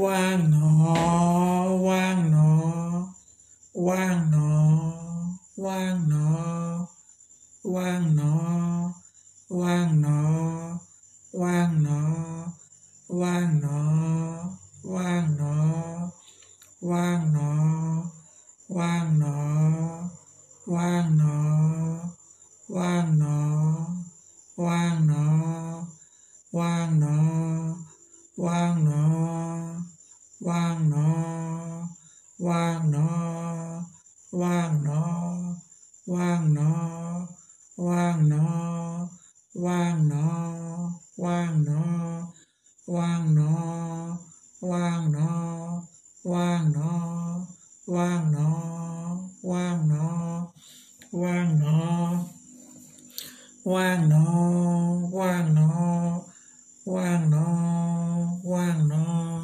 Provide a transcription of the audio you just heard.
quang nọ quang nọ quang nọ quang nọ quang nọ quang nọ quang nọ quang nọ quang nọ quang nọ quang nọ quang nọ quang nọ quang nọ quang nọ quang nọ vang nó vang nó vang nó vang nó vang nó vang nó vang nó vang nó vang nó vang nó vang nó vang nó vang nó quang nó quang nó quang nó quang nó